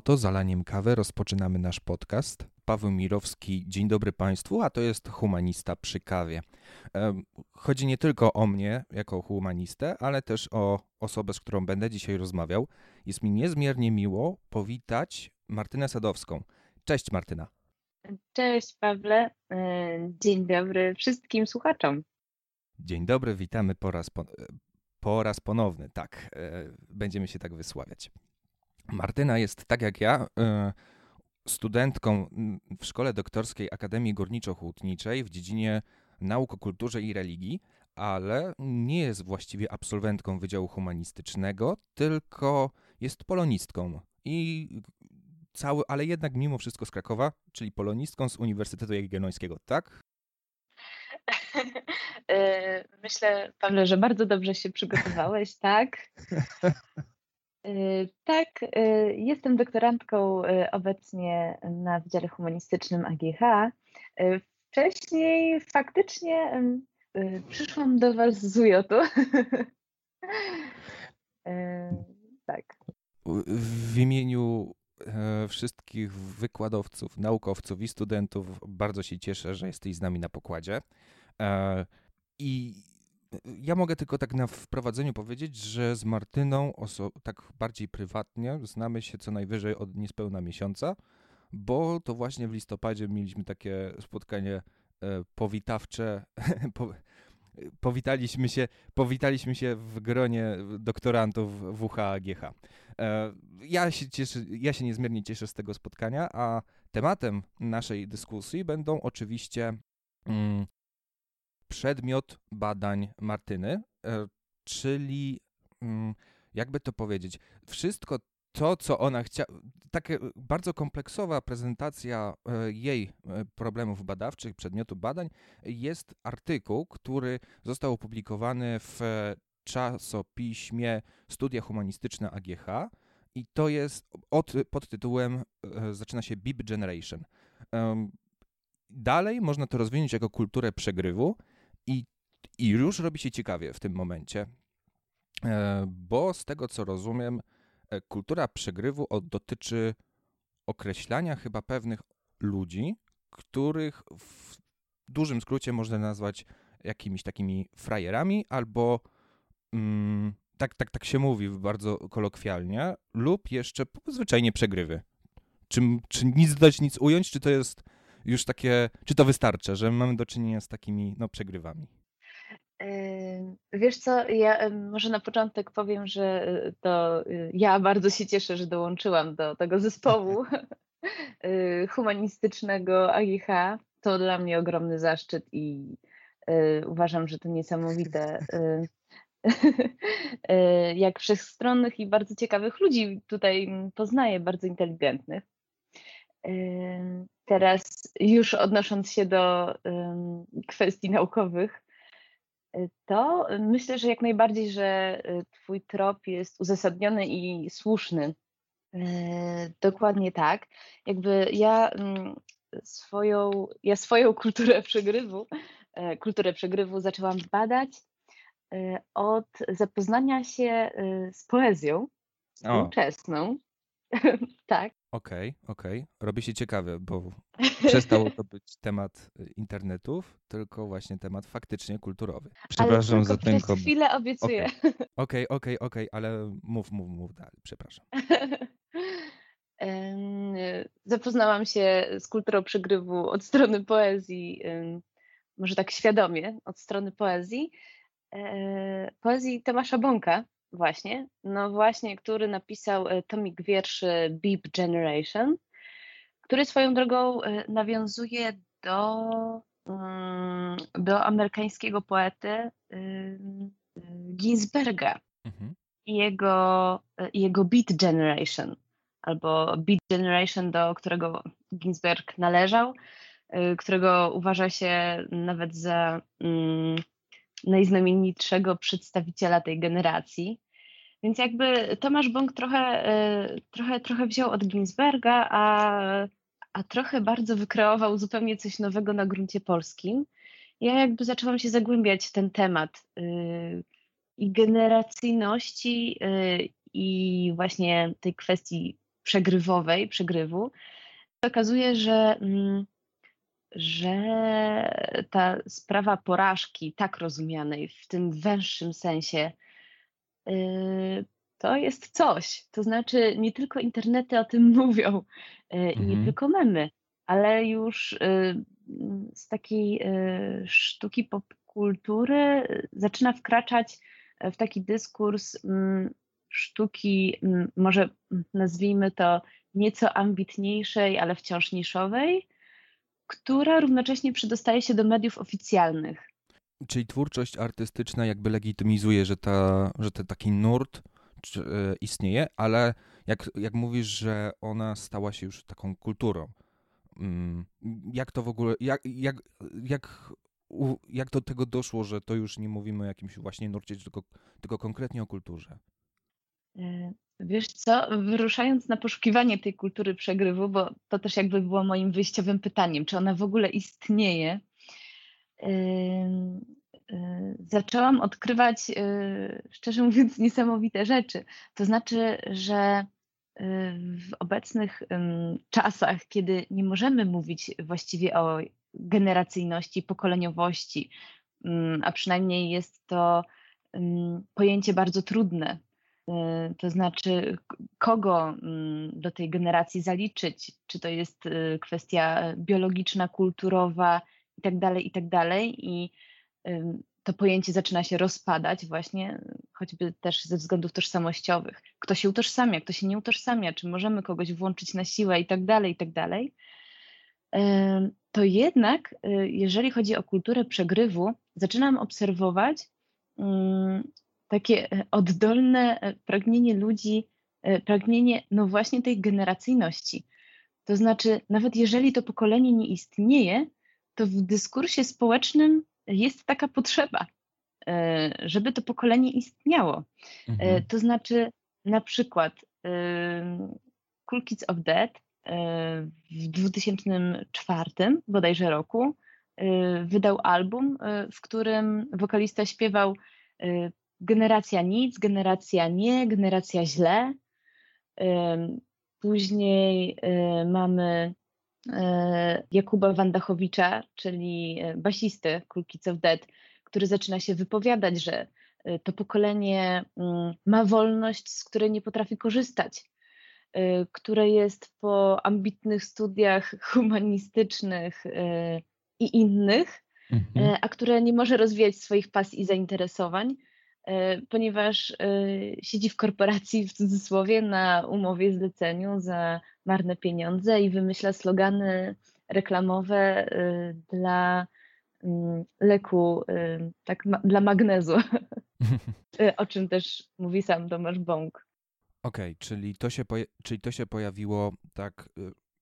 Oto zalaniem kawy rozpoczynamy nasz podcast. Paweł Mirowski, dzień dobry Państwu, a to jest humanista przy kawie. Chodzi nie tylko o mnie jako humanistę, ale też o osobę, z którą będę dzisiaj rozmawiał. Jest mi niezmiernie miło powitać Martynę Sadowską. Cześć Martyna. Cześć Pawle, e, dzień dobry wszystkim słuchaczom. Dzień dobry, witamy po raz, po, po raz ponowny, tak, e, będziemy się tak wysławiać. Martyna jest, tak jak ja, e, studentką w Szkole Doktorskiej Akademii Górniczo-Hutniczej w dziedzinie nauk o kulturze i religii, ale nie jest właściwie absolwentką Wydziału Humanistycznego, tylko jest polonistką i cały, ale jednak mimo wszystko z Krakowa, czyli polonistką z Uniwersytetu Jagiellońskiego, tak? E, myślę, Pawle, że bardzo dobrze się przygotowałeś, tak? E, tak, e, jestem doktorantką obecnie na Wydziale Humanistycznym AGH. Wcześniej faktycznie przyszłam do Was z UJ-u. Tak. W imieniu wszystkich wykładowców, naukowców i studentów bardzo się cieszę, że jesteś z nami na pokładzie. I ja mogę tylko tak na wprowadzeniu powiedzieć, że z Martyną tak bardziej prywatnie znamy się co najwyżej od niespełna miesiąca, bo to właśnie w listopadzie mieliśmy takie spotkanie e, powitawcze. Powitaliśmy się, powitaliśmy się w gronie doktorantów WHGH. E, ja się, cieszę, ja się niezmiernie cieszę z tego spotkania, a tematem naszej dyskusji będą oczywiście mm, przedmiot badań Martyny, e, czyli mm, jakby to powiedzieć, wszystko to, co ona chciała, taka bardzo kompleksowa prezentacja e, jej e, problemów badawczych, przedmiotu badań, jest artykuł, który został opublikowany w czasopiśmie Studia Humanistyczne AGH i to jest od, pod tytułem, zaczyna się Bib Generation. Dalej można to rozwinąć jako kulturę przegrywu i, I już robi się ciekawie w tym momencie, e, bo z tego co rozumiem, e, kultura przegrywu dotyczy określania chyba pewnych ludzi, których w dużym skrócie można nazwać jakimiś takimi frajerami albo mm, tak, tak, tak się mówi bardzo kolokwialnie, lub jeszcze zwyczajnie przegrywy. Czy, czy nic dodać, nic ująć, czy to jest już takie, czy to wystarcza, że mamy do czynienia z takimi no, przegrywami? Wiesz co, ja może na początek powiem, że y, to y, ja bardzo się cieszę, że dołączyłam do tego zespołu y, humanistycznego AIH. To dla mnie ogromny zaszczyt i uważam, że to niesamowite, jak wszechstronnych i bardzo ciekawych ludzi tutaj poznaję, bardzo inteligentnych. Teraz już odnosząc się do kwestii naukowych, y, to myślę, że jak najbardziej, że y, Twój trop jest uzasadniony i słuszny. Y, dokładnie tak. Jakby ja swoją, ja swoją kulturę przegrywu, e, kulturę przegrywu zaczęłam badać od zapoznania się z poezją współczesną. tak. Okej, okej. Robi się ciekawe, bo przestał to być temat y, internetów, tylko właśnie temat faktycznie kulturowy. Przepraszam za ten przez chwilę obiecuję. Okej, okej, okej, ale mów, mów, mów dalej, przepraszam. Zapoznałam się z kulturą przegrywu od strony poezji, może tak świadomie, od strony poezji. E, poezji Tomasza Bąka, Właśnie, no właśnie, który napisał e, tomik wierszy Beep Generation, który swoją drogą e, nawiązuje do, mm, do amerykańskiego poety Ginsberga mhm. i jego, e, jego Beat Generation, albo Beat Generation, do którego Ginsberg należał, którego uważa się nawet za mm, najznamienitszego przedstawiciela tej generacji. Więc jakby Tomasz Bąk trochę, e, trochę, trochę wziął od Ginsberga, a, a trochę bardzo wykreował zupełnie coś nowego na gruncie polskim. Ja jakby zaczęłam się zagłębiać w ten temat e, i generacyjności e, i właśnie tej kwestii przegrywowej, przegrywu, okazuje, że, mm, że ta sprawa porażki, tak rozumianej w tym węższym sensie, y, to jest coś. To znaczy, nie tylko internety o tym mówią y, i nie mhm. tylko memy, ale już y, z takiej sztuki popkultury zaczyna wkraczać w taki dyskurs mm, sztuki, mm, może nazwijmy to nieco ambitniejszej, ale wciąż niszowej, która równocześnie przedostaje się do mediów oficjalnych. Czyli twórczość artystyczna jakby legitymizuje, że, ta, że ten taki nurt e, istnieje, ale jak, jak mówisz, że ona stała się już taką kulturą, mm, jak to w ogóle, jak, jak, jak, jak do tego doszło, że to już nie mówimy o jakimś właśnie nurcie, tylko, tylko konkretnie o kulturze? E, wiesz co, wyruszając na poszukiwanie tej kultury przegrywu, bo to też jakby było moim wyjściowym pytaniem, czy ona w ogóle istnieje, zaczęłam odkrywać, e, szczerze mówiąc, niesamowite rzeczy. To znaczy, że e, w obecnych czasach, kiedy nie możemy mówić właściwie o generacyjności, pokoleniowości, a przynajmniej jest to pojęcie bardzo trudne to znaczy, kogo mm, do tej generacji zaliczyć, czy to jest y, kwestia biologiczna, kulturowa itd., tak itd. Tak I to pojęcie zaczyna się rozpadać właśnie, choćby też ze względów tożsamościowych. Kto się utożsamia, kto się nie utożsamia, czy możemy kogoś włączyć na siłę i tak i tak dalej. To jednak, y, jeżeli chodzi o kulturę przegrywu, zaczynam obserwować mm, takie e, oddolne e, pragnienie ludzi, e, pragnienie no właśnie tej generacyjności. To znaczy, nawet jeżeli to pokolenie nie istnieje, to w dyskursie społecznym jest taka potrzeba, żeby to pokolenie istniało. Mhm. To znaczy, na przykład Cool Kids of Dead w 2004 bodajże roku wydał album, w którym wokalista śpiewał generacja nic, generacja nie, generacja źle. Później y, mamy y, Jakuba Wandachowicza, czyli y, basisty Cool Kids of Dead, który zaczyna się wypowiadać, że to pokolenie mm, ma wolność, z której nie potrafi korzystać, które jest po ambitnych studiach humanistycznych i innych, mhm. a które nie może rozwijać swoich pasji i zainteresowań, E, ponieważ e, siedzi w korporacji w cudzysłowie na umowie zleceniu za marne pieniądze i wymyśla slogany reklamowe e, dla mm, leku, tak dla magnezu, o czym też mówi sam Tomasz Bąk. Okej, okay, czyli, to się czyli to się pojawiło tak,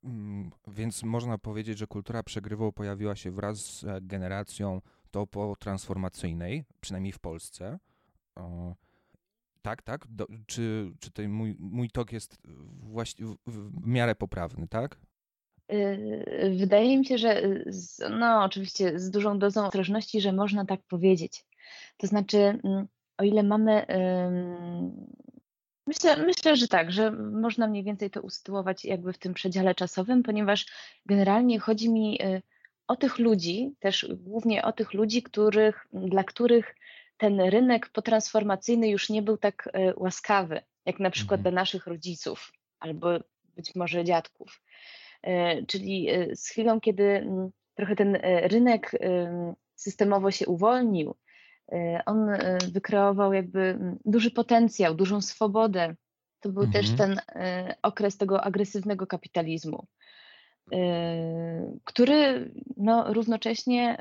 mm, więc można powiedzieć, że kultura przegrywu pojawiła się wraz z generacją topo-transformacyjnej, przynajmniej w Polsce. O, tak, tak? Do, czy czy ten mój, mój tok jest właśnie w, w miarę poprawny, tak? Y, wydaje mi się, że z, no oczywiście z dużą dozą ostrożności, że można tak powiedzieć. To znaczy, mm, o ile mamy. Myślę, myślę, że tak, że można mniej więcej to usytuować jakby w tym przedziale czasowym, ponieważ generalnie chodzi mi y, o tych ludzi, też głównie o tych ludzi, których, dla których ten rynek potransformacyjny już nie był tak e, łaskawy, jak na przykład mhm. dla naszych rodziców albo być może dziadków. E, czyli e, z chwilą, kiedy trochę ten rynek systemowo się uwolnił, on wykreował jakby duży potencjał, dużą swobodę. To był mhm. też ten okres tego agresywnego kapitalizmu, który no, równocześnie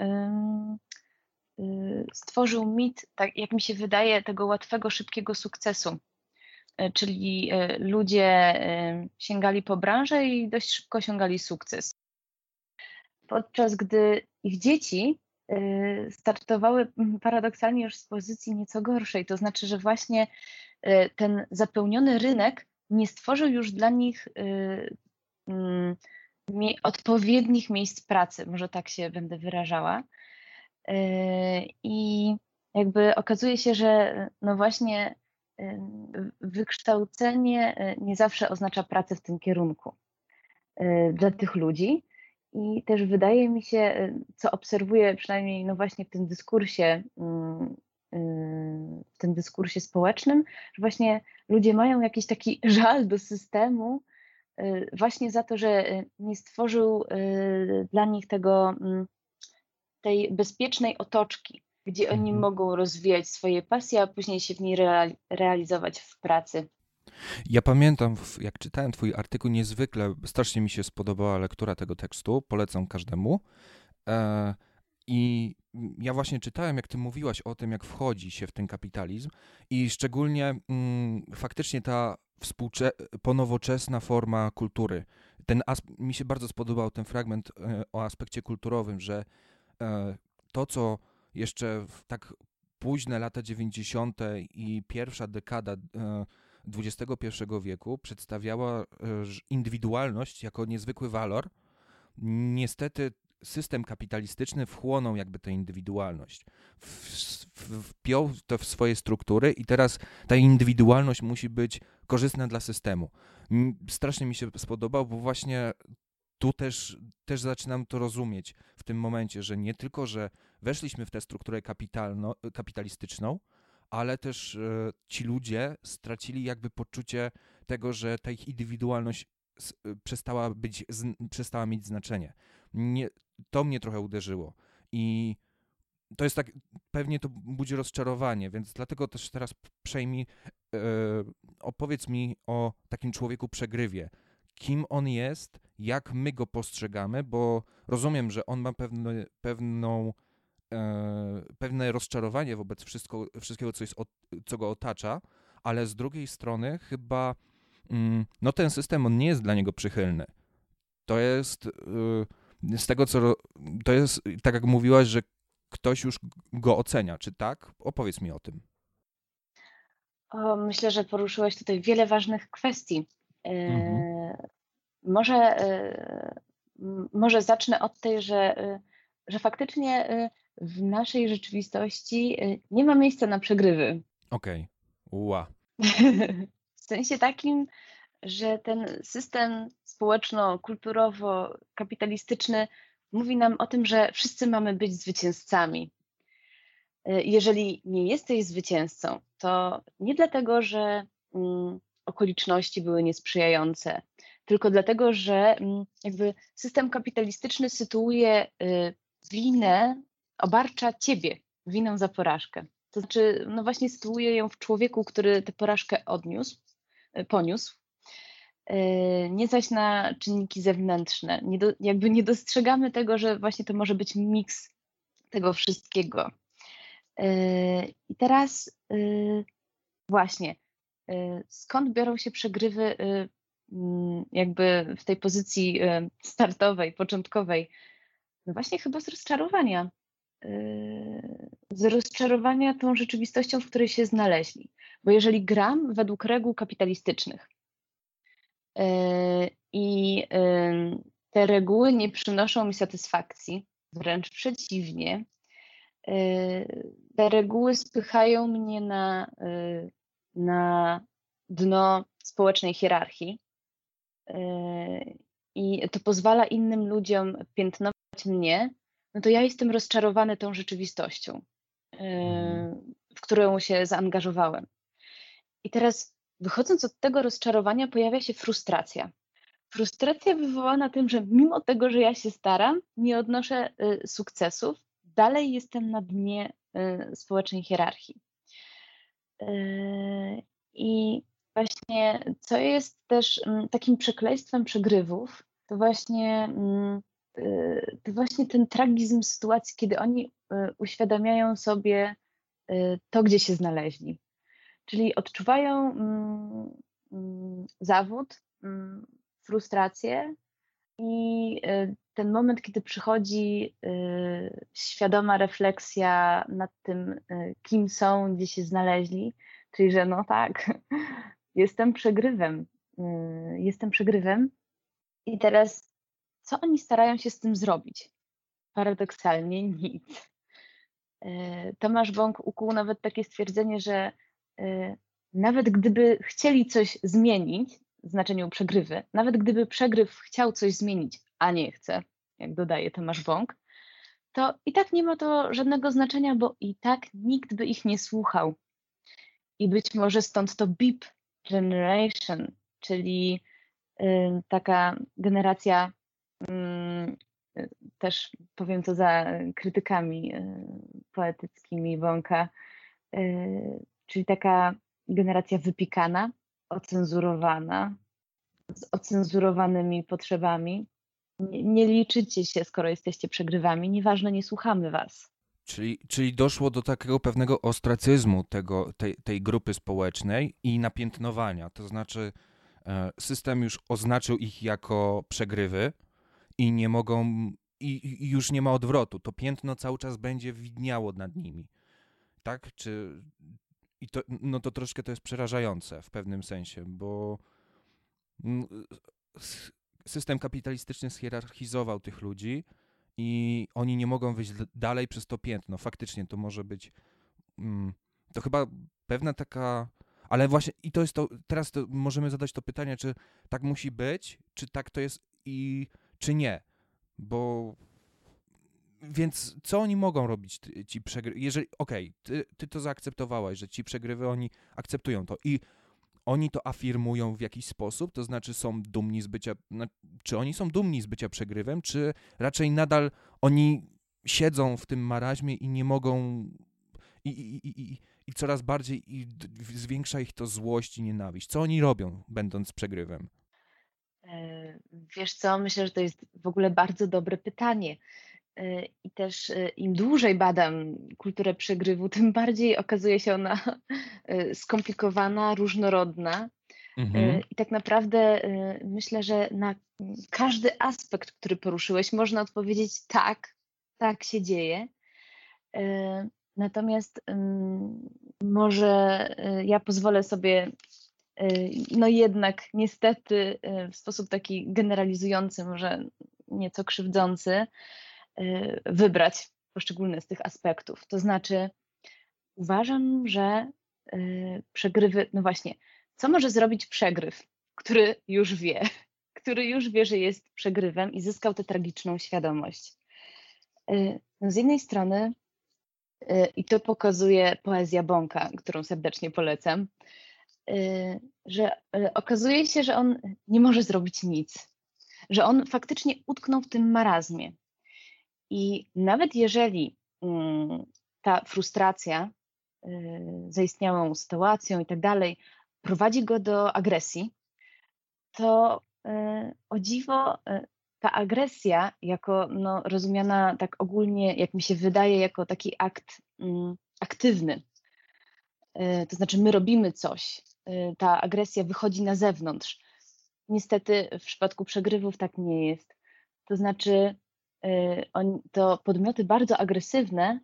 stworzył mit, tak jak mi się wydaje, tego łatwego, szybkiego sukcesu. Y, czyli y, ludzie sięgali po branżę i dość szybko osiągali sukces. Podczas gdy ich dzieci startowały paradoksalnie już z pozycji nieco gorszej, to znaczy, że właśnie ten zapełniony rynek nie stworzył już dla nich mm, odpowiednich miejsc pracy, może tak się będę wyrażała. I jakby okazuje się, że no właśnie wykształcenie nie zawsze oznacza pracę w tym kierunku dla tych ludzi. I też wydaje mi się, co obserwuję przynajmniej no właśnie w tym dyskursie, mm, w tym dyskursie społecznym, że właśnie ludzie mają jakiś taki żal do systemu, właśnie za to, że nie stworzył dla nich tego, mm, tej bezpiecznej otoczki, gdzie oni mhm. mogą rozwijać swoje pasje, a później się w niej realizować w pracy. Ja pamiętam, jak czytałem Twój artykuł, niezwykle, strasznie mi się spodobała lektura tego tekstu, polecam każdemu. E, I ja właśnie czytałem, jak Ty mówiłaś o tym, jak wchodzi się w ten kapitalizm, i szczególnie mm, faktycznie ta współcze- ponowoczesna forma kultury. Ten mi się bardzo spodobał ten fragment e, o aspekcie kulturowym, że to, co jeszcze w tak późne lata 90. i pierwsza dekada XXI e, wieku przedstawiała e, indywidualność jako niezwykły walor. Niestety system kapitalistyczny wchłonął jakby tę indywidualność, wpiął to w swoje struktury i teraz ta indywidualność musi być korzystna dla systemu. Strasznie mi się spodobał, bo właśnie tu też, też zaczynam to rozumieć w tym momencie, że nie tylko, że weszliśmy w tę strukturę kapitalno, kapitalistyczną, ale też e, ci ludzie stracili jakby poczucie tego, że ta ich indywidualność s, e, przestała, być, z, przestała mieć znaczenie. Nie, to mnie trochę uderzyło. I to jest tak, pewnie to budzi rozczarowanie, więc dlatego też teraz przejmij, e, opowiedz mi o takim człowieku przegrywie kim on jest, jak my go postrzegamy, bo rozumiem, że on ma pewne, pewną, e, pewne rozczarowanie wobec wszystko, wszystkiego, co, jest, co go otacza, ale z drugiej strony chyba mm, no ten system, on nie jest dla niego przychylny. To jest y, z tego, co to jest, tak jak mówiłaś, że ktoś już go ocenia, czy tak? Opowiedz mi o tym. O, myślę, że poruszyłeś tutaj wiele ważnych kwestii. Mhm. Może, e, może zacznę od tej, że, e, że faktycznie w naszej rzeczywistości nie ma miejsca na przegrywy. Okej. Okay. W sensie takim, że ten system społeczno-kulturowo-kapitalistyczny mówi nam o tym, że wszyscy mamy być zwycięzcami. Jeżeli nie jesteś zwycięzcą, to nie dlatego, że mm, okoliczności były niesprzyjające, tylko dlatego, że mm, jakby system kapitalistyczny sytuuje y, winę, obarcza ciebie winą za porażkę. To znaczy, no właśnie sytuuje ją w człowieku, który tę porażkę odniósł, y, poniósł, y, nie zaś na czynniki zewnętrzne. Nie do, jakby nie dostrzegamy tego, że właśnie to może być miks tego wszystkiego. I teraz właśnie, skąd biorą się przegrywy jakby w tej pozycji y, startowej, początkowej? No właśnie chyba z rozczarowania. Y, z rozczarowania tą rzeczywistością, w której się znaleźli. Bo jeżeli gram według reguł kapitalistycznych y, i te reguły nie przynoszą mi satysfakcji, wręcz przeciwnie, te reguły spychają mnie na na dno społecznej hierarchii. Yy, I to pozwala innym ludziom piętnować mnie, no to ja jestem rozczarowany tą rzeczywistością, yy, w którą się zaangażowałem. I teraz, wychodząc od tego rozczarowania, pojawia się frustracja. Frustracja wywołana tym, że mimo tego, że ja się staram, nie odnoszę yy, sukcesów, dalej jestem na dnie społecznej hierarchii. Yy, I właśnie, co jest też mm, takim przekleństwem przegrywów, to właśnie, mm, yy, to właśnie ten tragizm sytuacji, kiedy oni yy, uświadamiają sobie to, gdzie się znaleźli. Czyli odczuwają mm, zawód, frustrację i ten moment, kiedy przychodzi y, świadoma refleksja nad tym, y, kim są, gdzie się znaleźli, czyli że no tak, jestem przegrywem, y, jestem przegrywem i teraz co oni starają się z tym zrobić? Paradoksalnie nic. Tomasz Bąk ukuł nawet takie stwierdzenie, że nawet gdyby chcieli coś zmienić, w znaczeniu przegrywy, nawet gdyby przegryw chciał coś zmienić, a nie chce, jak dodaje Tomasz Bąk, to i tak nie ma to żadnego znaczenia, bo i tak nikt by ich nie słuchał. I być może stąd to beep generation, czyli taka generacja, też powiem to za krytykami y, poetyckimi Wąka, y, czyli taka generacja wypikana, ocenzurowana, z ocenzurowanymi potrzebami. Nie, nie liczycie się, skoro jesteście przegrywami, nieważne, nie słuchamy was. Czyli, czyli doszło do takiego pewnego ostracyzmu tego, tej, tej grupy społecznej i napiętnowania. To znaczy, e, system już oznaczył ich jako przegrywy i nie mogą, i, i już nie ma odwrotu. To piętno cały czas będzie widniało nad nimi. Tak? Czy, i to, no to troszkę to jest przerażające w pewnym sensie, bo mm, system kapitalistyczny schierarchizował tych ludzi i oni nie mogą wyjść dalej przez to piętno. Faktycznie to może być. Mm, to chyba pewna taka. Ale właśnie i to jest to. Teraz to możemy zadać to pytanie, czy tak musi być, czy tak to jest i czy nie. Bo więc co oni mogą robić, ci przegrywy? Jeżeli, okej, okay, ty, ty to zaakceptowałaś, że ci przegrywy, oni akceptują to i oni to afirmują w jakiś sposób, to znaczy są dumni z bycia, czy oni są dumni z bycia przegrywem, czy raczej nadal oni siedzą w tym maraźmie i nie mogą i, i, i, i coraz bardziej i zwiększa ich to złość i nienawiść. Co oni robią, będąc przegrywem? E, wiesz co, myślę, że to jest w ogóle bardzo dobre pytanie. E, I też e, im dłużej badam kulturę przegrywu, tym bardziej okazuje się ona e, skomplikowana, różnorodna. Mhm. I tak naprawdę myślę, że na każdy aspekt, który poruszyłeś, można odpowiedzieć tak, tak się dzieje. Natomiast może ja pozwolę sobie, no jednak niestety w sposób taki generalizujący, może nieco krzywdzący, Y, wybrać poszczególne z tych aspektów. To znaczy, uważam, że y, przegrywy, no właśnie, co może zrobić przegryw, który już wie, który już wie, że jest przegrywem i zyskał tę tragiczną świadomość. Y, no z jednej strony, i to pokazuje poezja Bąka, którą serdecznie polecam, że okazuje się, że on nie może zrobić nic, że on faktycznie utknął w tym marazmie, i nawet jeżeli mm, ta frustracja y, zaistniałą sytuacją i tak dalej prowadzi go do agresji, to y, o dziwo y, ta agresja, jako no, rozumiana tak ogólnie, jak mi się wydaje, jako taki akt mm, aktywny, to znaczy my robimy coś, ta agresja wychodzi na zewnątrz. Niestety w przypadku przegrywów tak nie jest. To znaczy to podmioty bardzo agresywne,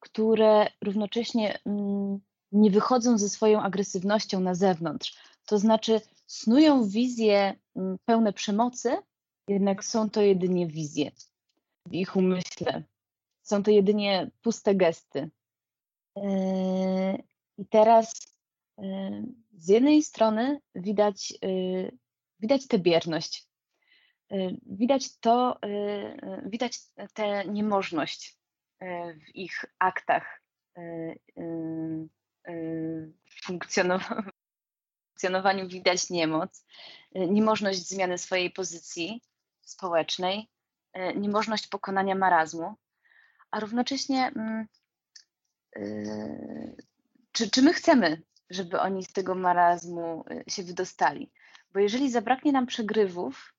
które równocześnie mm, nie wychodzą ze swoją agresywnością na zewnątrz. To znaczy snują wizje mm, pełne przemocy, jednak są to jedynie wizje w ich umyśle. Są to jedynie puste gesty. Y, I teraz y, z jednej strony widać, widać tę bierność, Y, widać to, y, y, widać tę niemożność w ich aktach funkcjonowaniu widać niemoc, niemożność zmiany swojej pozycji społecznej, niemożność pokonania marazmu, a równocześnie mm, czy, czy my chcemy, żeby oni z tego marazmu się wydostali? Bo jeżeli zabraknie nam przegrywów,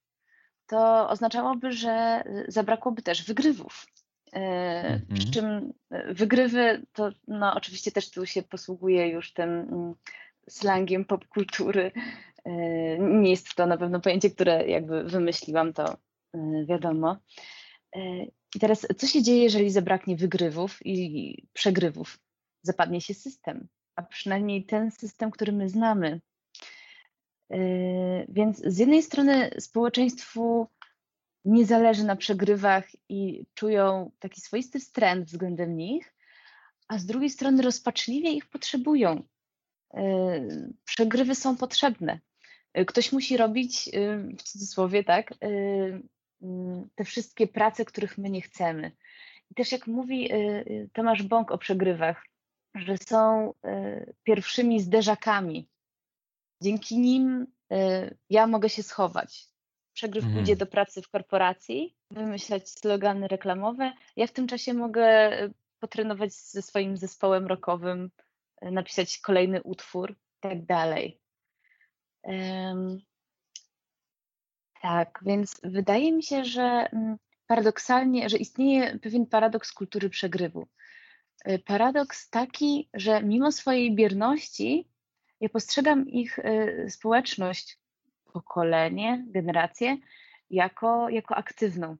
to oznaczałoby, że zabrakłoby też wygrywów. Mm -hmm. Przy mhm. czym e, wygrywy to no, oczywiście też tu się posługuje już tym mm, slangiem popkultury. Nie jest to na pewno pojęcie, które jakby wymyśliłam, to wiadomo. I teraz, co się dzieje, jeżeli zabraknie wygrywów i przegrywów? Zapadnie się system, a przynajmniej ten system, który my znamy, więc z jednej strony społeczeństwu nie zależy na przegrywach i czują taki swoisty wstręt względem nich, a z drugiej strony rozpaczliwie ich potrzebują. przegrywy są potrzebne. Ktoś musi robić, w cudzysłowie, tak, mm, te wszystkie prace, których my nie chcemy. I też jak mówi Tomasz Bąk o przegrywach, że są pierwszymi zderzakami. Dzięki nim ja mogę się schować. Przegryw mhm. pójdzie do pracy w korporacji, wymyślać slogany reklamowe. Ja w tym czasie mogę potrenować ze swoim zespołem rockowym, napisać kolejny utwór i tak dalej. Um, tak, więc wydaje mi się, że mm, paradoksalnie, że istnieje pewien paradoks kultury przegrywu. Paradoks taki, że mimo swojej bierności, ja postrzegam ich e, społeczność, pokolenie, generację jako, jako aktywną.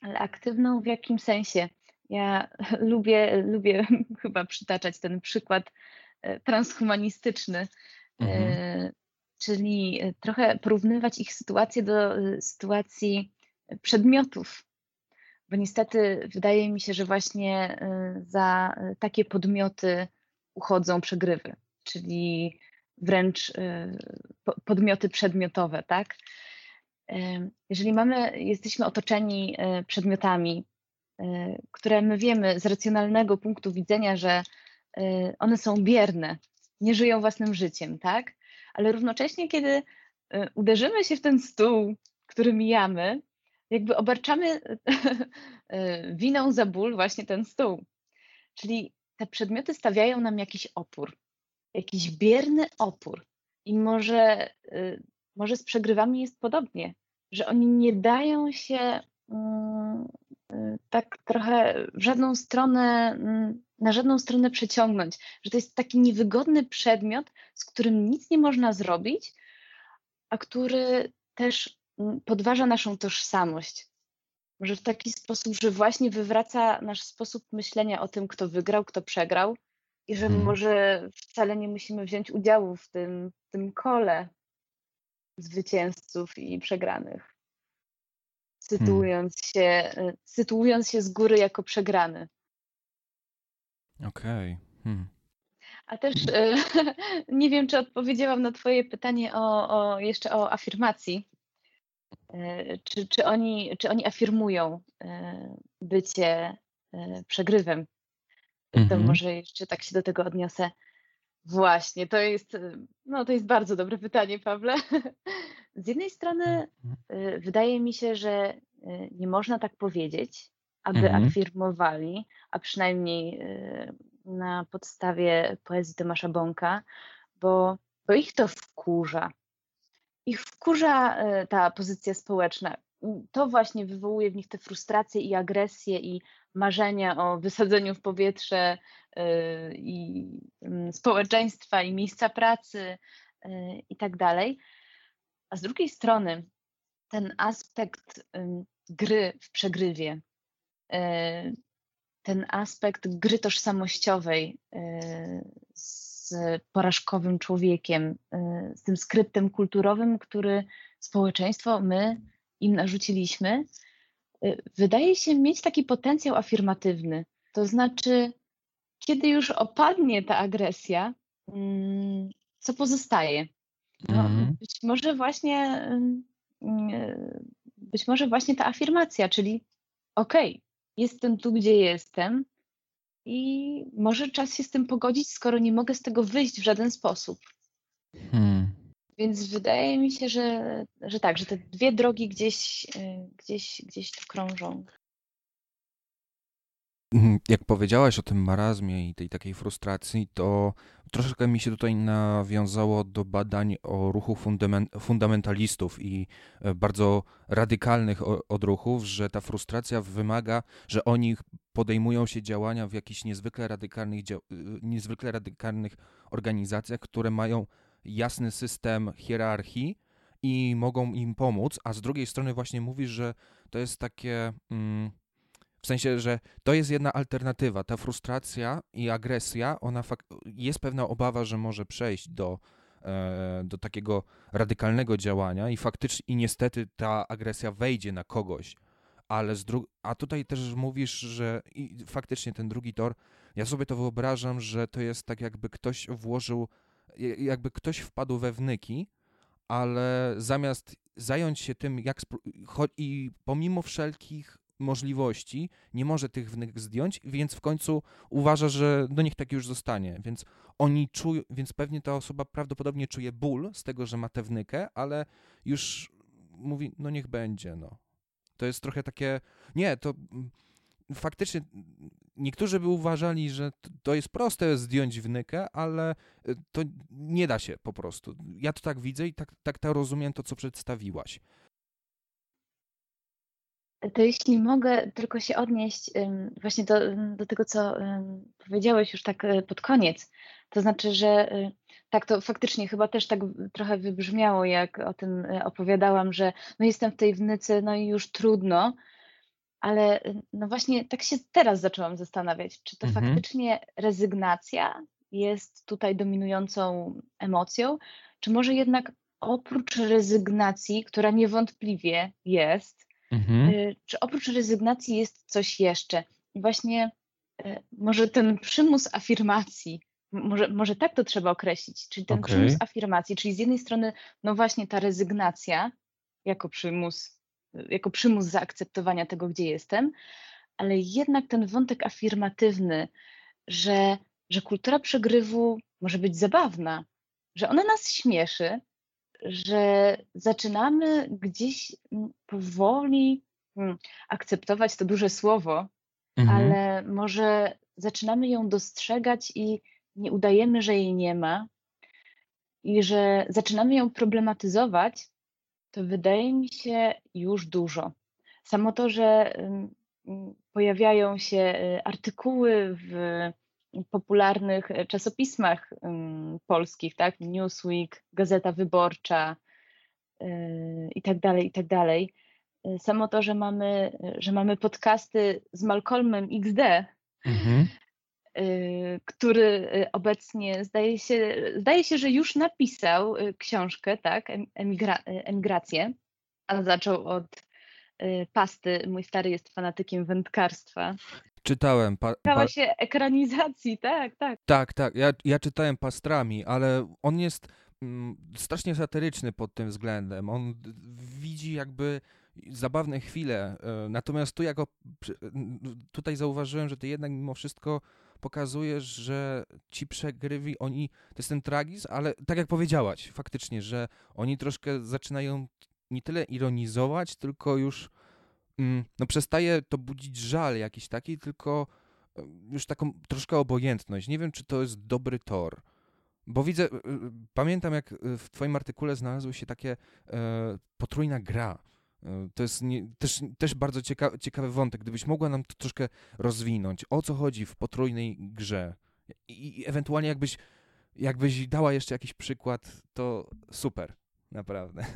Ale aktywną w jakim sensie? Ja lubię, lubię chyba przytaczać ten przykład e, transhumanistyczny, mhm. czyli trochę porównywać ich sytuację do sytuacji przedmiotów, bo niestety wydaje mi się, że właśnie y, za y, takie podmioty uchodzą przegrywy, czyli wręcz y, podmioty przedmiotowe, tak? Jeżeli mamy, jesteśmy otoczeni przedmiotami, które my wiemy z racjonalnego punktu widzenia, że one są bierne, nie żyją własnym życiem, tak? Ale równocześnie, kiedy uderzymy się w ten stół, który mijamy, jakby obarczamy winą za ból właśnie ten stół. Czyli te przedmioty stawiają nam jakiś opór, jakiś bierny opór. I może, e, może z przegrywami jest podobnie, że oni nie dają się mm, e, tak trochę w żadną stronę, mm, na żadną stronę przeciągnąć, że to jest taki niewygodny przedmiot, z którym nic nie można zrobić, a który też podważa naszą tożsamość. Może w taki sposób, że właśnie wywraca nasz sposób myślenia o tym, kto wygrał, kto przegrał i że hmm. może wcale nie musimy wziąć udziału w tym, w tym kole zwycięzców i przegranych. Sytuując, hmm. się, sytuując się z góry jako przegrany. Okej. Okay. Hmm. A też e, nie wiem, czy odpowiedziałam na Twoje pytanie o, o jeszcze o afirmacji. E, czy, czy, oni, czy oni afirmują bycie przegrywem. Mhm. To może jeszcze tak się do tego odniosę. Właśnie, to jest, no, to jest bardzo dobre pytanie, Pawle. Z jednej strony mhm. wydaje mi się, że nie można tak powiedzieć, aby mhm. afirmowali, a przynajmniej na podstawie poezji Tomasza Bąka, bo, bo ich to wkurza ich wkurza ta pozycja społeczna. To właśnie wywołuje w nich te frustracje i agresje i marzenia o wysadzeniu w powietrze e, i mm, społeczeństwa i miejsca pracy e, i tak dalej. A z drugiej strony ten aspekt gry w przegrywie, ten aspekt gry tożsamościowej z porażkowym człowiekiem, y, z tym skryptem kulturowym, który społeczeństwo, my im narzuciliśmy, y, wydaje się mieć taki potencjał afirmatywny. To znaczy, kiedy już opadnie ta agresja, mm, co pozostaje? No, mm. Być może właśnie być może właśnie ta afirmacja, czyli okej, okay, jestem tu, gdzie jestem, i może czas się z tym pogodzić, skoro nie mogę z tego wyjść w żaden sposób. Hmm. Więc wydaje mi się, że, że tak, że te dwie drogi gdzieś, y, gdzieś, gdzieś tu krążą. Mhm, jak powiedziałaś o tym marazmie i tej takiej frustracji, to troszeczkę mi się tutaj nawiązało do badań o ruchu fundamentalistów i e, bardzo radykalnych odruchów, że ta frustracja wymaga, że oni podejmują się działania w jakichś niezwykle radykalnych, y, niezwykle radykalnych organizacjach, które mają jasny system hierarchii i mogą im pomóc, a z drugiej strony właśnie mówisz, że to jest takie... Mm, w sensie, że to jest jedna alternatywa. Ta frustracja i agresja, ona jest pewna obawa, że może przejść do, e, do takiego radykalnego działania i faktycznie, i niestety ta agresja wejdzie na kogoś. Ale z dru- a tutaj też mówisz, że faktycznie ten drugi tor, ja sobie to wyobrażam, że to jest tak jakby ktoś włożył jakby ktoś wpadł we wnyki, ale zamiast zająć się tym, jak i pomimo wszelkich możliwości, nie może tych wnyk zdjąć, więc w końcu uważa, że no niech tak już zostanie. Więc oni czują, więc pewnie ta osoba prawdopodobnie czuje ból z tego, że ma tę wnykę, ale już mówi, no niech będzie, no. To jest trochę takie, nie, to mm, faktycznie niektórzy by uważali, że to jest proste zdjąć wnykę, ale y, to nie da się po prostu. Ja to tak widzę i tak, tak to rozumiem to, co przedstawiłaś. To jeśli mogę tylko się odnieść właśnie do, do tego, co powiedziałeś już tak e, pod koniec, to znaczy, że e, tak, to faktycznie chyba też tak trochę wybrzmiało, jak o tym opowiadałam, że no jestem w tej wnyce, no i już trudno, ale no właśnie tak się teraz zaczęłam zastanawiać, czy to mhm. faktycznie rezygnacja jest tutaj dominującą emocją, czy może jednak oprócz rezygnacji, która niewątpliwie jest, Mhm. Y, czy oprócz rezygnacji jest coś jeszcze? I właśnie y, może ten przymus afirmacji, może, może tak to trzeba określić, czyli ten okay. przymus afirmacji, czyli z jednej strony, no właśnie ta rezygnacja jako przymus, jako przymus zaakceptowania tego, gdzie jestem, ale jednak ten wątek afirmatywny, że, że kultura przegrywu może być zabawna, że ona nas śmieszy, że zaczynamy gdzieś mm, powoli hmm, akceptować to duże słowo, mhm. ale może zaczynamy ją dostrzegać i nie udajemy, że jej nie ma, i że zaczynamy ją problematyzować, to wydaje mi się już dużo. Samo to, że pojawiają się y, artykuły w popularnych e, czasopismach polskich, tak? Newsweek, Gazeta Wyborcza e, i tak dalej, i tak dalej. E, samo to, że mamy, że mamy podcasty z Malcolmem XD, mhm. Który obecnie zdaje się, zdaje się, że już napisał książkę, tak, Emigra emigrację, a zaczął od pasty. Mój stary jest fanatykiem wędkarstwa. Czytałem. Pa, pa... się ekranizacji, tak, tak. Tak, tak. Ja, ja czytałem pastrami, ale on jest mm, strasznie satyryczny pod tym względem. On widzi jakby zabawne chwile. Natomiast tu jako tutaj zauważyłem, że ty jednak mimo wszystko pokazujesz, że ci przegrywi, oni, to jest ten tragizm, ale tak jak powiedziałaś, faktycznie, że oni troszkę zaczynają nie tyle ironizować, tylko już Mm, no przestaje to budzić żal jakiś taki, tylko e, już taką troszkę obojętność. Nie wiem, czy to jest dobry tor. Bo widzę, e, e, pamiętam jak w twoim artykule znalazły się takie e, potrójna gra. To jest nie, też, też bardzo cieka, ciekawy wątek. Gdybyś mogła nam to troszkę rozwinąć, o co chodzi w potrójnej grze i, i ewentualnie jakbyś, jakbyś dała jeszcze jakiś przykład, to super, naprawdę.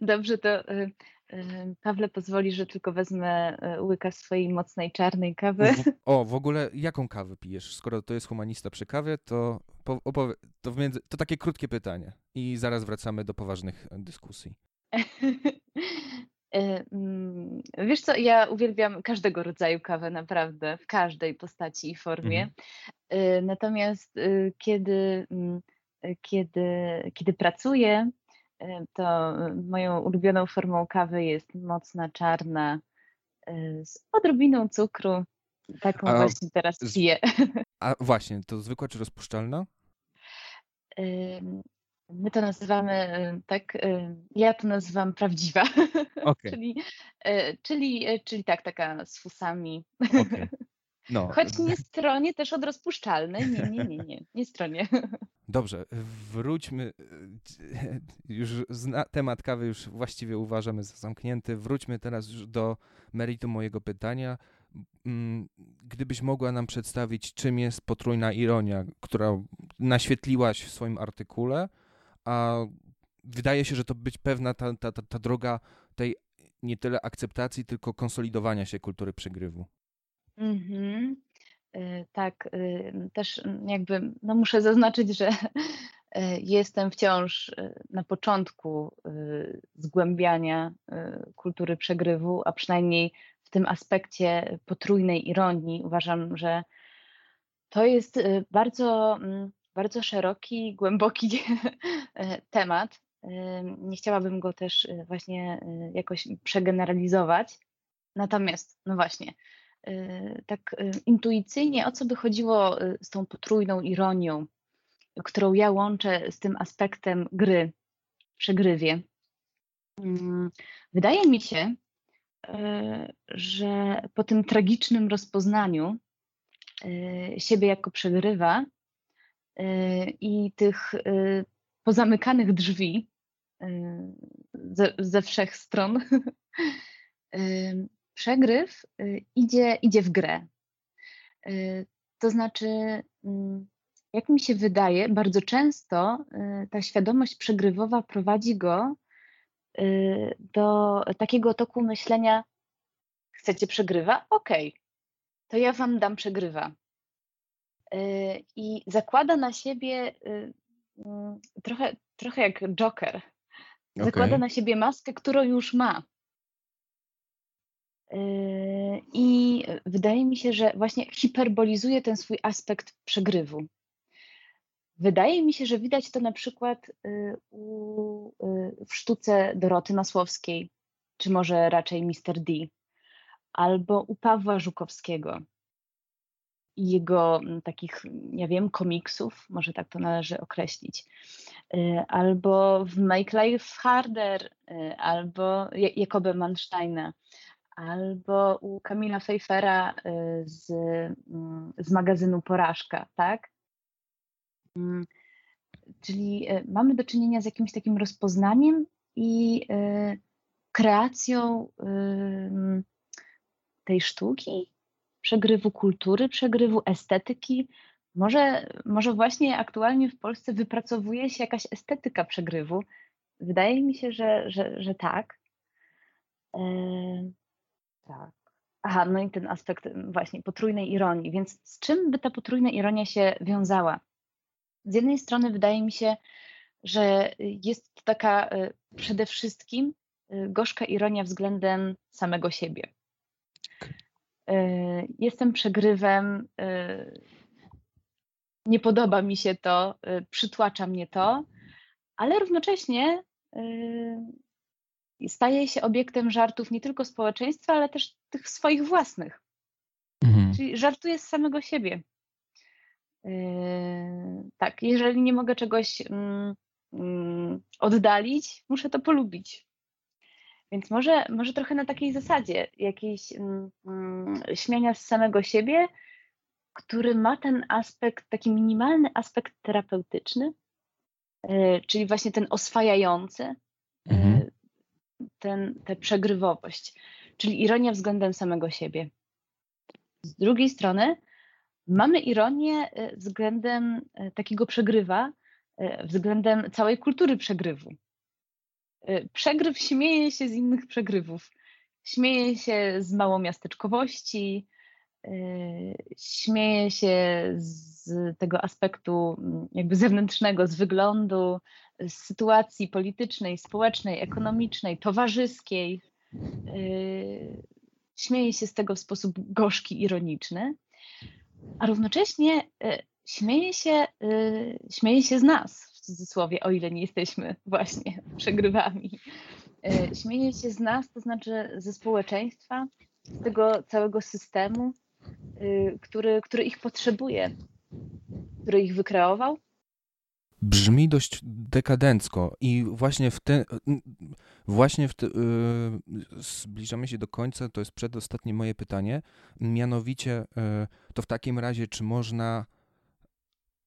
Dobrze, to y, Pawle pozwoli, że tylko wezmę y, łyka swojej mocnej czarnej kawy. O, w ogóle jaką kawę pijesz? Skoro to jest humanista przy kawie, to, opowie, to, między, to takie krótkie pytanie i zaraz wracamy do poważnych dyskusji. Mm, wiesz co, ja uwielbiam każdego rodzaju kawę, naprawdę, w każdej postaci i formie. Mhm. Natomiast kiedy, mm, kiedy, kiedy pracuję, E, to moją ulubioną formą kawy jest mocna, czarna, e, z odrobiną cukru. Taką a właśnie teraz z... piję. A właśnie, to zwykła czy rozpuszczalna? My to nazywamy tak, ja to nazywam prawdziwa. Okay. czyli, e, czyli, czyli tak, taka z fusami. Okay. No. Choć nie stronie też od rozpuszczalnej. Nie, nie, nie, nie, nie stronie. Dobrze, wróćmy. Już zna, temat kawy już właściwie uważamy za zamknięty. Wróćmy teraz już do meritum mojego pytania. Mm, gdybyś mogła nam przedstawić, czym jest potrójna ironia, która naświetliłaś w swoim artykule, a wydaje się, że to być pewna ta, ta, ta, ta droga tej nie tyle akceptacji, tylko konsolidowania się kultury przegrywu. Mhm. Y, tak, y, też jakby no muszę zaznaczyć, że y, jestem wciąż na początku zgłębiania kultury przegrywu, a przynajmniej w tym aspekcie potrójnej ironii uważam, że To jest y, bardzo, bardzo szeroki, głęboki temat. Nie chciałabym go też właśnie jakoś przegeneralizować. Natomiast, no właśnie, tak intuicyjnie, o co by chodziło z tą potrójną ironią, którą ja łączę z tym aspektem gry, przegrywie. Mm, wydaje mi się, że po tym tragicznym rozpoznaniu siebie jako przegrywa i tych pozamykanych drzwi ze, ze wszech stron, przegryw idzie, idzie w grę. To znaczy, mm, jak mi się wydaje, bardzo często ta świadomość przegrywowa prowadzi go Y, do takiego toku myślenia, chcecie przegrywa? Okej, okay. to ja wam dam przegrywa. Y, I zakłada na siebie y, mm, trochę, trochę jak Joker. Zakłada okay. na siebie maskę, którą już ma. I wydaje mi się, że właśnie hiperbolizuje ten swój aspekt przegrywu. Wydaje mi się, że widać to na przykład y, u, y, w sztuce Doroty Masłowskiej, czy może raczej Mr. D, albo u Pawła Żukowskiego i jego mm, takich, ja wiem, komiksów, może tak to należy określić, y, albo w Make Life Harder, albo Jakobe Mansteina, albo u Kamila Pfeiffera z, mm, z magazynu Porażka, tak? Mm, czyli e, mamy do czynienia z jakimś takim rozpoznaniem i e, kreacją tej sztuki, przegrywu kultury, przegrywu estetyki. Może, może właśnie aktualnie w Polsce wypracowuje się jakaś estetyka przegrywu. Wydaje mi się, że, że, że tak. Tak. Aha, no i ten aspekt właśnie potrójnej ironii. Więc z czym by ta potrójna ironia się wiązała? z jednej strony wydaje mi się, że jest to taka y, przede wszystkim y, gorzka ironia względem samego siebie. Y, jestem przegrywem, nie podoba mi się to, przytłacza mnie to, ale równocześnie staje się obiektem żartów nie tylko społeczeństwa, ale też tych swoich własnych. Mhm. Czyli żartuję z samego siebie. Yy, tak, jeżeli nie mogę czegoś mm, mm, oddalić, muszę to polubić. Więc może, może trochę na takiej zasadzie jakiejś mm, śmiania z samego siebie, który ma ten aspekt, taki minimalny aspekt terapeutyczny, yy, czyli właśnie ten oswajający, yy, mhm. Ten, tę przegrywowość, czyli ironia względem samego siebie. Z drugiej strony, Mamy ironię e, względem e, takiego przegrywa, e, względem całej kultury przegrywu. Przegryw śmieje się z innych przegrywów. Śmieje się z małomiasteczkowości, śmieje się z tego aspektu mm, jakby zewnętrznego, z wyglądu, z sytuacji politycznej, społecznej, ekonomicznej, towarzyskiej. Śmieje się z tego w sposób gorzki, ironiczny a równocześnie y, śmieje się, y, śmieje się z nas, w cudzysłowie, o ile nie jesteśmy właśnie przegrywami. Y, śmieje się z nas, to znaczy ze społeczeństwa, z tego całego systemu, który, który ich potrzebuje, który ich wykreował brzmi dość dekadencko i właśnie w ten, właśnie w te, yy, zbliżamy się do końca, to jest przedostatnie moje pytanie, mianowicie yy, to w takim razie, czy można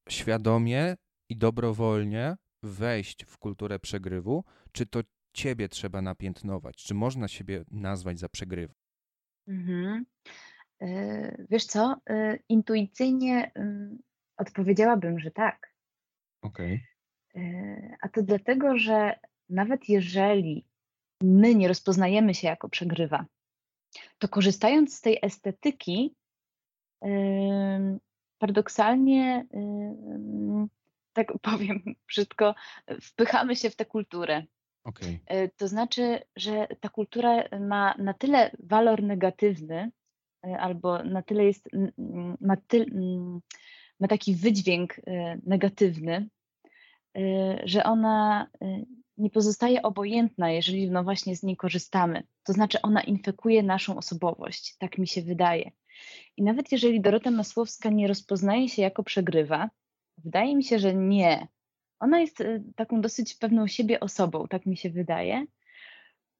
świadomie i dobrowolnie wejść w kulturę przegrywu, czy to ciebie trzeba napiętnować, czy można siebie nazwać za przegryw? Mhm. Yy, wiesz co, yy, intuicyjnie odpowiedziałabym, że tak Okej. E, a to dlatego, że nawet jeżeli my nie rozpoznajemy się jako przegrywa, to korzystając z tej estetyki, paradoksalnie, tak powiem brzydko, wpychamy się w tę kulturę. Okej. E, to znaczy, że ta kultura ma na tyle walor negatywny, albo na tyle jest, ma, ty, ma taki wydźwięk negatywny, że ona nie pozostaje obojętna, jeżeli no właśnie z niej korzystamy. To znaczy ona infekuje naszą osobowość, tak mi się wydaje. I nawet jeżeli Dorota Masłowska nie rozpoznaje się jako przegrywa, wydaje mi się, że nie. Ona jest y, taką dosyć pewną siebie osobą, tak mi się wydaje.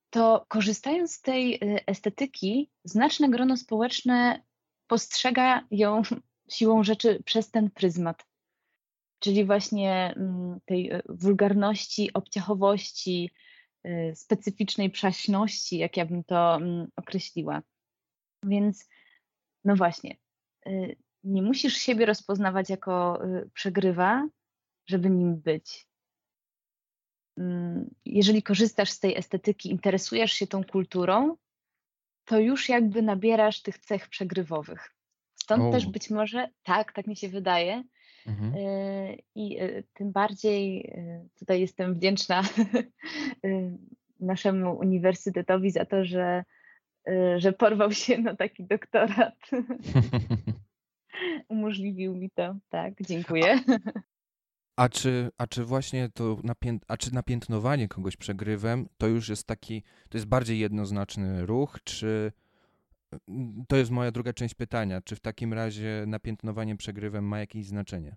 To korzystając z tej y, estetyki, znaczne grono społeczne postrzega ją siłą rzeczy przez ten pryzmat czyli właśnie mm, tej e, wulgarności, obciachowości, e, specyficznej przaśności, jak ja bym to mm, określiła. Więc no właśnie, e, nie musisz siebie rozpoznawać jako przegrywa, żeby nim być. Mm, jeżeli korzystasz z tej estetyki, interesujesz się tą kulturą, to już jakby nabierasz tych cech przegrywowych. Stąd o. też być może, tak, tak mi się wydaje, Mhm. E, I e, tym bardziej e, tutaj jestem wdzięczna naszemu uniwersytetowi za to, że, że porwał się na taki doktorat. Umożliwił mi to. Tak, dziękuję. A czy, a czy właśnie to napię, a czy napiętnowanie kogoś przegrywem to już jest taki, to jest bardziej jednoznaczny ruch, czy to jest moja druga część pytania. Czy w takim razie napiętnowanie przegrywem ma jakieś znaczenie?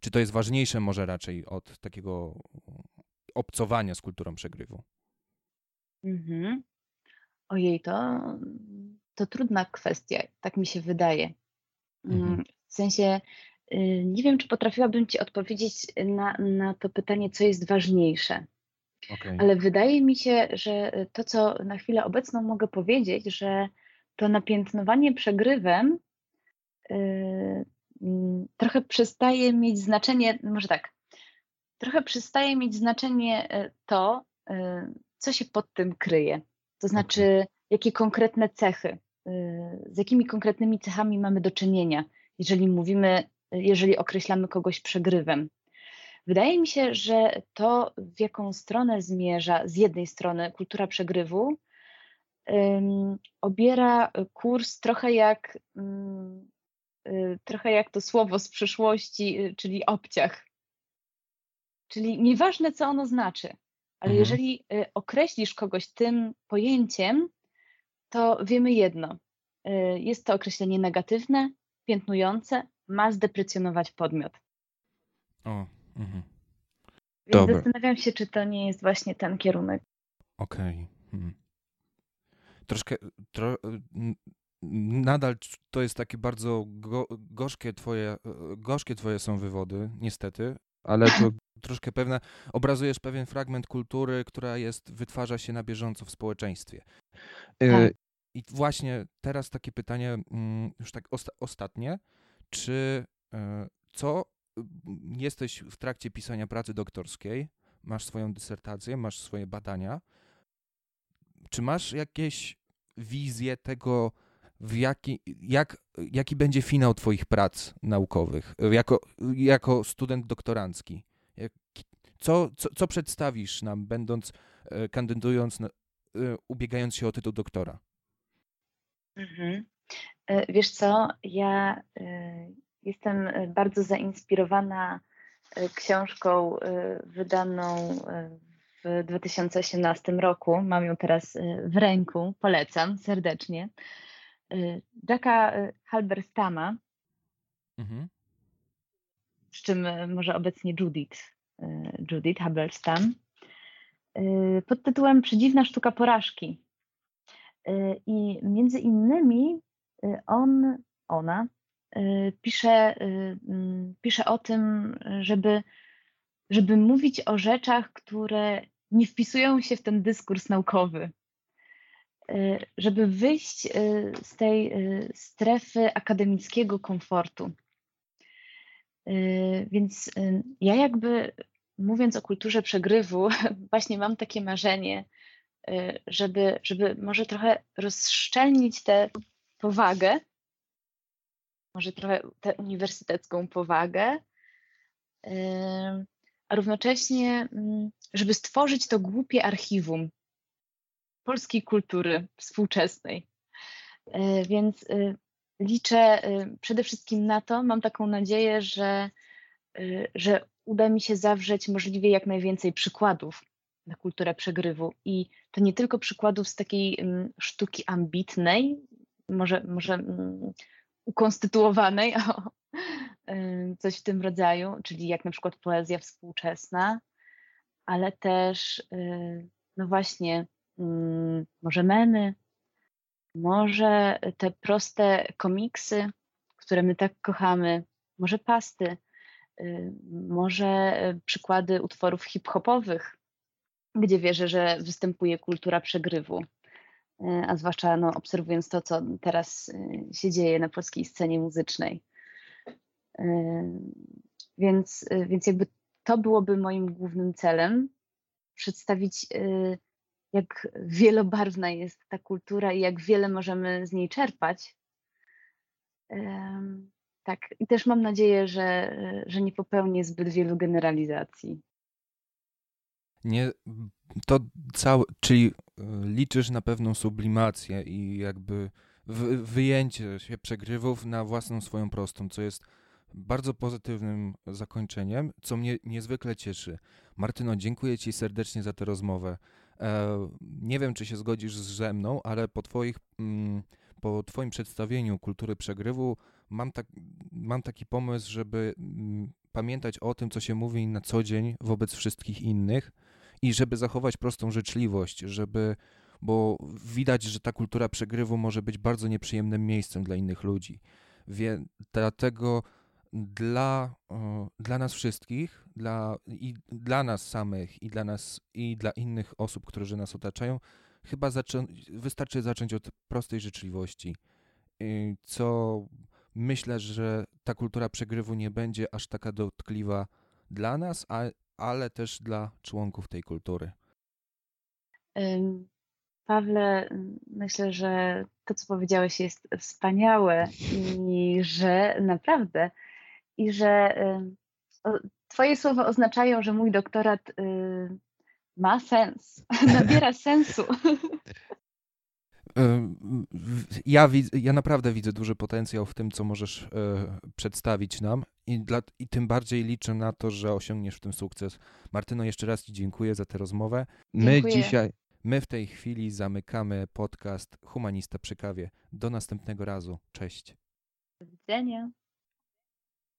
Czy to jest ważniejsze może raczej od takiego obcowania z kulturą przegrywu? Mhm. Ojej, to, to trudna kwestia, tak mi się wydaje. Mm, mhm. W sensie y, nie wiem, czy potrafiłabym Ci odpowiedzieć na, na to pytanie, co jest ważniejsze. Okay. Ale wydaje mi się, że to, co na chwilę obecną mogę powiedzieć, że to napiętnowanie przegrywem y, mm, trochę przestaje mieć znaczenie, może tak, trochę przestaje mieć znaczenie y, to, y, co się pod tym kryje. To znaczy, okay. jakie konkretne cechy, z jakimi konkretnymi cechami mamy do czynienia, jeżeli mówimy, jeżeli określamy kogoś przegrywem. Wydaje mi się, że to, w jaką stronę zmierza z jednej strony kultura przegrywu, um, obiera kurs trochę jak, um, trochę jak to słowo z przyszłości, y, czyli obciach. Czyli nieważne, co ono znaczy, ale mhm. jeżeli y, określisz kogoś tym pojęciem, to wiemy jedno. Jest to określenie negatywne, piętnujące, ma zdeprecjonować podmiot. O, Mhm. Więc Dobra. zastanawiam się, czy to nie jest właśnie ten kierunek. Okej. Okay. Mhm. Troszkę, tro, nadal to jest takie bardzo go, gorzkie twoje, gorzkie twoje są wywody, niestety, ale to troszkę pewne, obrazujesz pewien fragment kultury, która jest, wytwarza się na bieżąco w społeczeństwie. Y, tak. I właśnie teraz takie pytanie, mm, już tak osta ostatnie, czy co jesteś w trakcie pisania pracy doktorskiej, masz swoją dysertację, masz swoje badania. Czy masz jakieś wizje tego, w jaki, jak, jaki będzie finał Twoich prac naukowych jako, jako student doktorancki? Jak, co, co, co przedstawisz nam, będąc, e, kandydując, e, ubiegając się o tytuł doktora? Mhm. E, wiesz co, ja Jestem e, bardzo zainspirowana e, książką e, wydaną w 2018 roku. Mam ją teraz w ręku, polecam serdecznie. Jacka Halberstama, mhm. z czym może obecnie Judith, Judith Halberstam, pod tytułem Przedziwna sztuka porażki. I między innymi on, ona pisze, y, mm, pisze o tym, żeby, żeby mówić o rzeczach, które nie wpisują się w ten dyskurs naukowy. Y, żeby wyjść z tej strefy akademickiego komfortu. Więc ja jakby mówiąc o kulturze przegrywu, właśnie mam takie marzenie, żeby, żeby może trochę rozszczelnić tę powagę może trochę tę uniwersytecką powagę, a równocześnie, mm, żeby stworzyć to głupie archiwum polskiej kultury współczesnej. Więc liczę przede wszystkim na to, mam taką nadzieję, że, że uda mi się zawrzeć możliwie jak najwięcej przykładów na kulturę przegrywu. I to nie tylko przykładów z takiej sztuki ambitnej, może, może mm, ukonstytuowanej, o, coś w tym rodzaju, czyli jak na przykład poezja współczesna, ale też, y, no właśnie, mm, może memy, może te proste komiksy, które my tak kochamy, może pasty, y, może przykłady utworów hip-hopowych, gdzie wierzę, że występuje kultura przegrywu. Y, a zwłaszcza no, obserwując to, co teraz się dzieje na polskiej scenie muzycznej. Więc, więc jakby to byłoby moim głównym celem przedstawić, jak wielobarwna jest ta kultura i jak wiele możemy z niej czerpać. Tak, i też mam nadzieję, że, że nie popełnię zbyt wielu generalizacji. Nie, to całe, czyli y, liczysz na pewną sublimację i jakby wyjęcie się przegrywów na własną swoją prostą, co jest bardzo pozytywnym zakończeniem, co mnie niezwykle cieszy. Martyno, dziękuję Ci serdecznie za tę rozmowę. E, nie wiem, czy się zgodzisz ze mną, ale po, twoich, mm, po Twoim przedstawieniu kultury przegrywu mam, tak, mam taki pomysł, żeby mm, pamiętać o tym, co się mówi na co dzień wobec wszystkich innych i żeby zachować prostą życzliwość, żeby, bo widać, że ta kultura przegrywu może być bardzo nieprzyjemnym miejscem dla innych ludzi. Wie, dlatego dla, dla nas wszystkich, dla, i dla nas samych, i dla nas, i dla innych osób, które nas otaczają, chyba zaczą, wystarczy zacząć od prostej życzliwości. Co myślę, że ta kultura przegrywu nie będzie aż taka dotkliwa dla nas, a, ale też dla członków tej kultury. Pawle, myślę, że to, co powiedziałeś, jest wspaniałe i że naprawdę i że Twoje słowa oznaczają, że mój doktorat y, ma sens, nabiera sensu. Ja, ja naprawdę widzę duży potencjał w tym, co możesz e, przedstawić nam i, dla, i tym bardziej liczę na to, że osiągniesz w tym sukces. Martyno, jeszcze raz Ci dziękuję za tę rozmowę. My dziękuję. dzisiaj, my w tej chwili zamykamy podcast Humanista przy kawie. Do następnego razu. Cześć. Do widzenia.